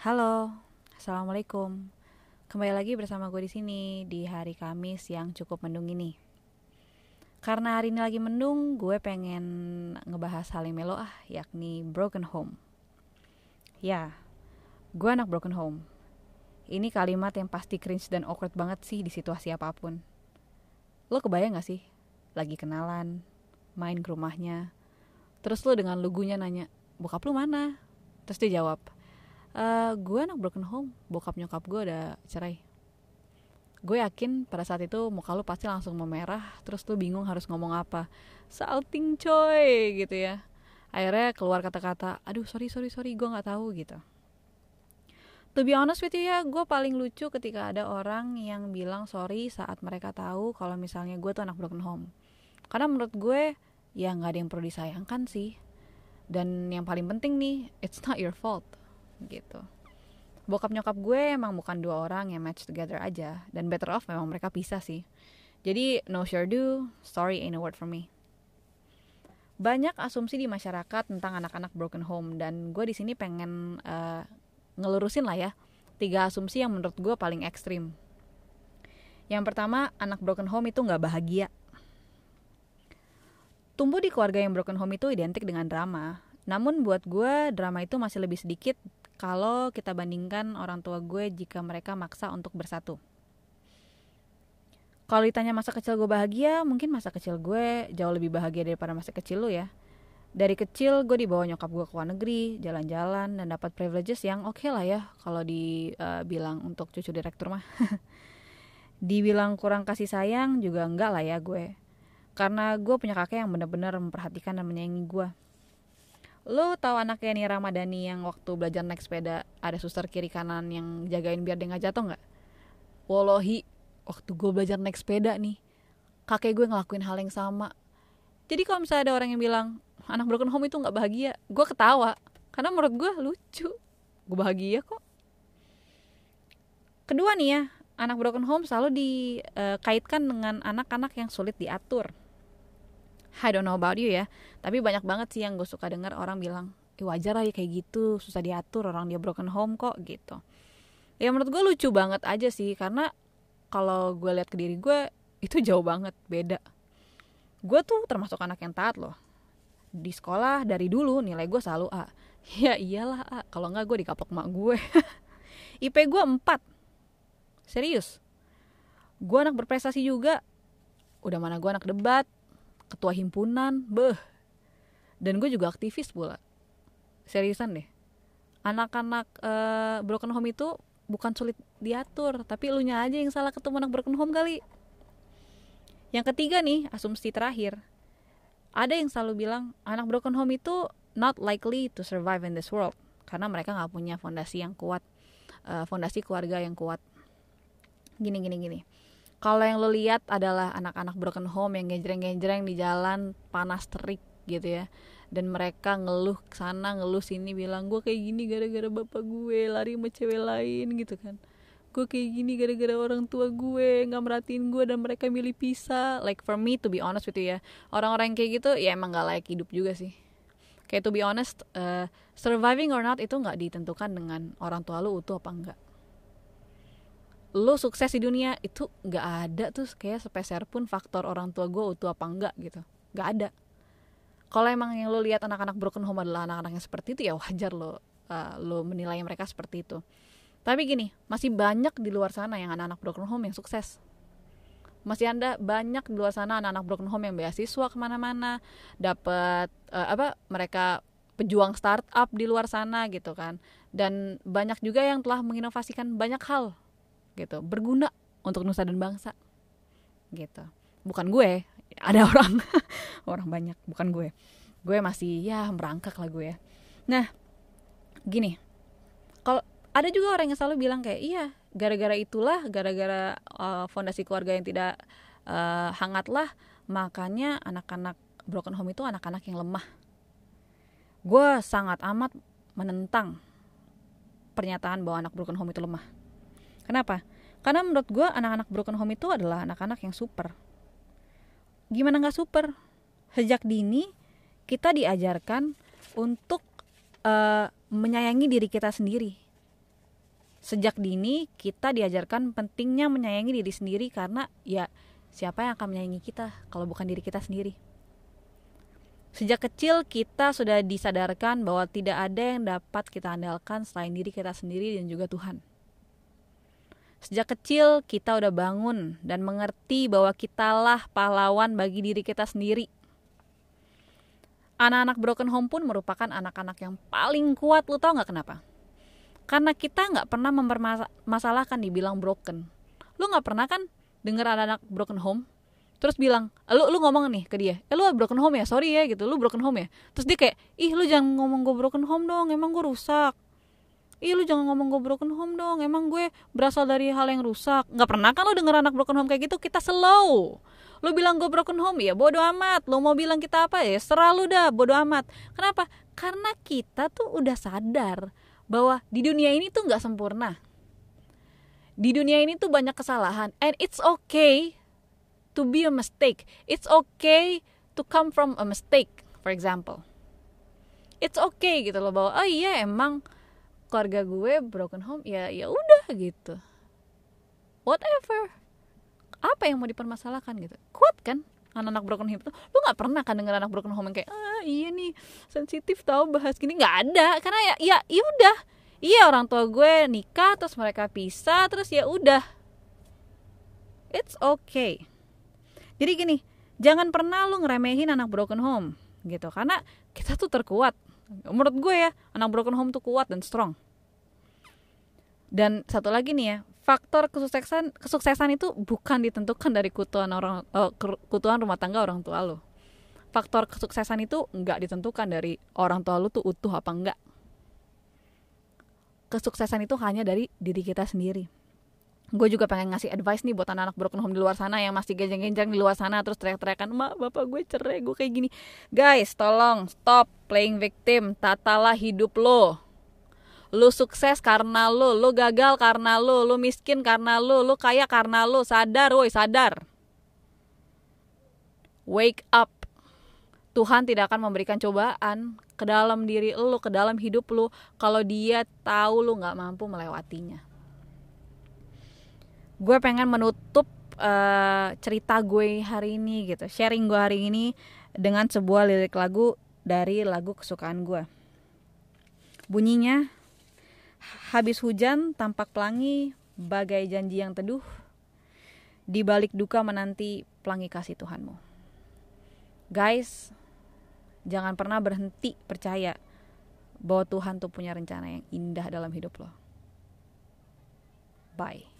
Halo, assalamualaikum. Kembali lagi bersama gue di sini di hari Kamis yang cukup mendung ini. Karena hari ini lagi mendung, gue pengen ngebahas hal yang melo ah, yakni broken home. Ya, gue anak broken home. Ini kalimat yang pasti cringe dan awkward banget sih di situasi apa pun. Lo kebayang gak sih? Lagi kenalan, main ke rumahnya, terus lo dengan lugunya nanya, bokap lu mana? Terus dia jawab, uh, gue anak broken home. Bokap nyokap gue udah cerai. Gue yakin pada saat itu muka lu pasti langsung memerah terus lu bingung harus ngomong apa. Salting coy gitu ya. Akhirnya keluar kata-kata aduh sorry sorry sorry gue nggak tahu gitu. To be honest with you ya, gue paling lucu ketika ada orang yang bilang sorry saat mereka tahu kalau misalnya gue tuh anak broken home. Karena menurut gue, ya nggak ada yang perlu disayangkan sih. Dan yang paling penting nih, it's not your fault gitu. Bokap nyokap gue emang bukan dua orang yang match together aja dan better off memang mereka pisah sih. Jadi no sure do story ain't a word for me. Banyak asumsi di masyarakat tentang anak-anak broken home dan gue di sini pengen uh, ngelurusin lah ya tiga asumsi yang menurut gue paling ekstrim. Yang pertama anak broken home itu nggak bahagia. Tumbuh di keluarga yang broken home itu identik dengan drama namun buat gue drama itu masih lebih sedikit kalau kita bandingkan orang tua gue jika mereka maksa untuk bersatu. Kalau ditanya masa kecil gue bahagia, mungkin masa kecil gue jauh lebih bahagia daripada masa kecil lo ya. Dari kecil gue dibawa nyokap gue ke luar negeri, jalan-jalan dan dapat privileges yang oke okay lah ya kalau dibilang uh, untuk cucu direktur mah. Dibilang kurang kasih sayang juga enggak lah ya gue. Karena gue punya kakek yang benar-benar memperhatikan dan menyayangi gue Lo tahu anaknya nih Ramadhani yang waktu belajar naik sepeda ada suster kiri kanan yang jagain biar dia nggak jatuh nggak? Wolohi, waktu gue belajar naik sepeda nih, kakek gue ngelakuin hal yang sama. Jadi kalau misalnya ada orang yang bilang anak broken home itu nggak bahagia, gue ketawa karena menurut gue lucu. Gue bahagia kok. Kedua nih ya, anak broken home selalu dikaitkan dengan anak-anak yang sulit diatur I don't know about you ya. Tapi banyak banget sih yang gue suka dengar orang bilang eh, wajar aja kayak gitu susah diatur orang dia broken home kok gitu. Ya menurut gue lucu banget aja sih karena kalau gue lihat ke diri gue itu jauh banget beda. Gue tuh termasuk anak yang taat loh. Di sekolah dari dulu nilai gue selalu A. Ya iyalah A kalau nggak gue dikapok mak gue. IP gue 4 serius. Gue anak berprestasi juga. Udah mana gue anak debat ketua himpunan beh. Dan gue juga aktivis pula. Seriusan deh. Anak-anak uh, broken home itu bukan sulit diatur tapi lu nya aja yang salah ketemu anak broken home kali. Yang ketiga nih asumsi terakhir. Ada yang selalu bilang anak broken home itu not likely to survive in this world. Karena mereka nggak punya fondasi yang kuat uh, fondasi keluarga yang kuat. Gini gini gini kalau yang lo lihat adalah anak-anak broken home yang genjreng-genjreng di jalan panas terik gitu ya. Dan mereka ngeluh sana ngeluh sini bilang gue kayak gini gara-gara bapak gue lari sama cewek lain gitu kan. Gue kayak gini gara-gara orang tua gue nggak merhatiin gue dan mereka milih pisah. Like for me to be honest with you ya orang-orang kayak gitu ya emang gak layak hidup juga sih. Kayak to be honest uh, surviving or not itu nggak ditentukan dengan orang tua lu utuh apa enggak lo sukses di dunia itu nggak ada tuh kayak sepeser pun faktor orang tua gue utuh apa enggak gitu. Nggak ada. Kalau emang yang lo lihat anak-anak broken home adalah anak-anak yang seperti itu ya wajar lo uh, lo menilai mereka seperti itu. Tapi gini masih banyak di luar sana yang anak-anak broken home yang sukses. Masih ada banyak di luar sana anak-anak broken home yang beasiswa ke mana-mana dapat uh, apa mereka pejuang startup di luar sana gitu kan. Dan banyak juga yang telah menginovasikan banyak hal gitu. Berguna untuk nusa dan bangsa. Gitu. Bukan gue ada orang. Orang banyak bukan gue. Gue masih ya merangkak lah gue ya. Nah gini. Kalau ada juga orang yang selalu bilang kayak iya gara-gara itulah gara-gara uh, fondasi keluarga yang tidak uh, hangat lah makanya anak-anak broken home itu anak-anak yang lemah. Gue sangat amat menentang pernyataan bahwa anak broken home itu lemah Kenapa? Karena menurut gue anak-anak broken home itu adalah anak-anak yang super. Gimana nggak super? Sejak dini kita diajarkan untuk uh, menyayangi diri kita sendiri. sejak dini kita diajarkan pentingnya menyayangi diri sendiri karena ya siapa yang akan menyayangi kita kalau bukan diri kita sendiri Sejak kecil kita sudah disadarkan bahwa tidak ada yang dapat kita andalkan selain diri kita sendiri dan juga Tuhan. Sejak kecil kita udah bangun dan mengerti bahwa kitalah pahlawan bagi diri kita sendiri. Anak-anak broken home pun merupakan anak-anak yang paling kuat, lu tau gak kenapa? Karena kita nggak pernah mempermasalahkan dibilang broken. Lu nggak pernah kan denger anak-anak broken home? Terus bilang lu lu ngomong nih ke dia. Eh lu broken home ya? Sorry ya gitu. Lu broken home ya? Terus dia kayak ih lu jangan ngomong gue broken home dong. Emang gue rusak ih lu jangan ngomong gue broken home dong. Emang gue berasal dari hal yang rusak. Nggak pernah kan lu denger anak broken home kayak gitu? Kita slow. Lu bilang gue broken home ya bodo amat. Lu mau bilang kita apa ya serah lu dah bodo amat. Kenapa? Karena kita tuh udah sadar bahwa di dunia ini tuh nggak sempurna. Di dunia ini tuh banyak kesalahan and it's okay to be a mistake. It's okay to come from a mistake, for example. It's okay gitu loh bahwa oh iya emang keluarga gue broken home ya ya udah gitu. Whatever. Apa yang mau dipermasalahkan gitu? Kuat kan? anak-anak broken home itu lu nggak pernah kan denger anak broken home yang kayak ah iya nih sensitif tau bahas gini nggak ada karena ya ya ya udah iya orang tua gue nikah terus mereka pisah terus ya udah it's okay jadi gini jangan pernah lu ngeremehin anak broken home gitu karena kita tuh terkuat menurut gue ya anak broken home tuh kuat dan strong. Dan satu lagi nih ya faktor kesuksesan kesuksesan itu bukan ditentukan dari kutuan orang uh, kutuan rumah tangga orang tua lo. Faktor kesuksesan itu nggak ditentukan dari orang tua lu tuh utuh apa enggak kesuksesan itu hanya dari diri kita sendiri gue juga pengen ngasih advice nih buat anak-anak broken home di luar sana yang masih genjang-genjang di luar sana terus teriak-teriakan mak bapak gue cerai gue kayak gini. Guys tolong stop playing victim. Tatalah hidup lo. Lo sukses karena lo lo gagal karena lo lo miskin karena lo lo kaya karena lo sadar woi sadar. Wake up. Tuhan tidak akan memberikan cobaan ke dalam diri lo ke dalam hidup lo kalau dia tahu lo nggak mampu melewatinya gue pengen menutup uh, cerita gue hari ini gitu sharing gue hari ini dengan sebuah lirik lagu dari lagu kesukaan gue. Bunyinya habis hujan tampak pelangi bagai janji yang teduh di balik duka menanti pelangi kasih Tuhanmu. Guys jangan pernah berhenti percaya bahwa Tuhan tuh punya rencana yang indah dalam hidup lo. Bye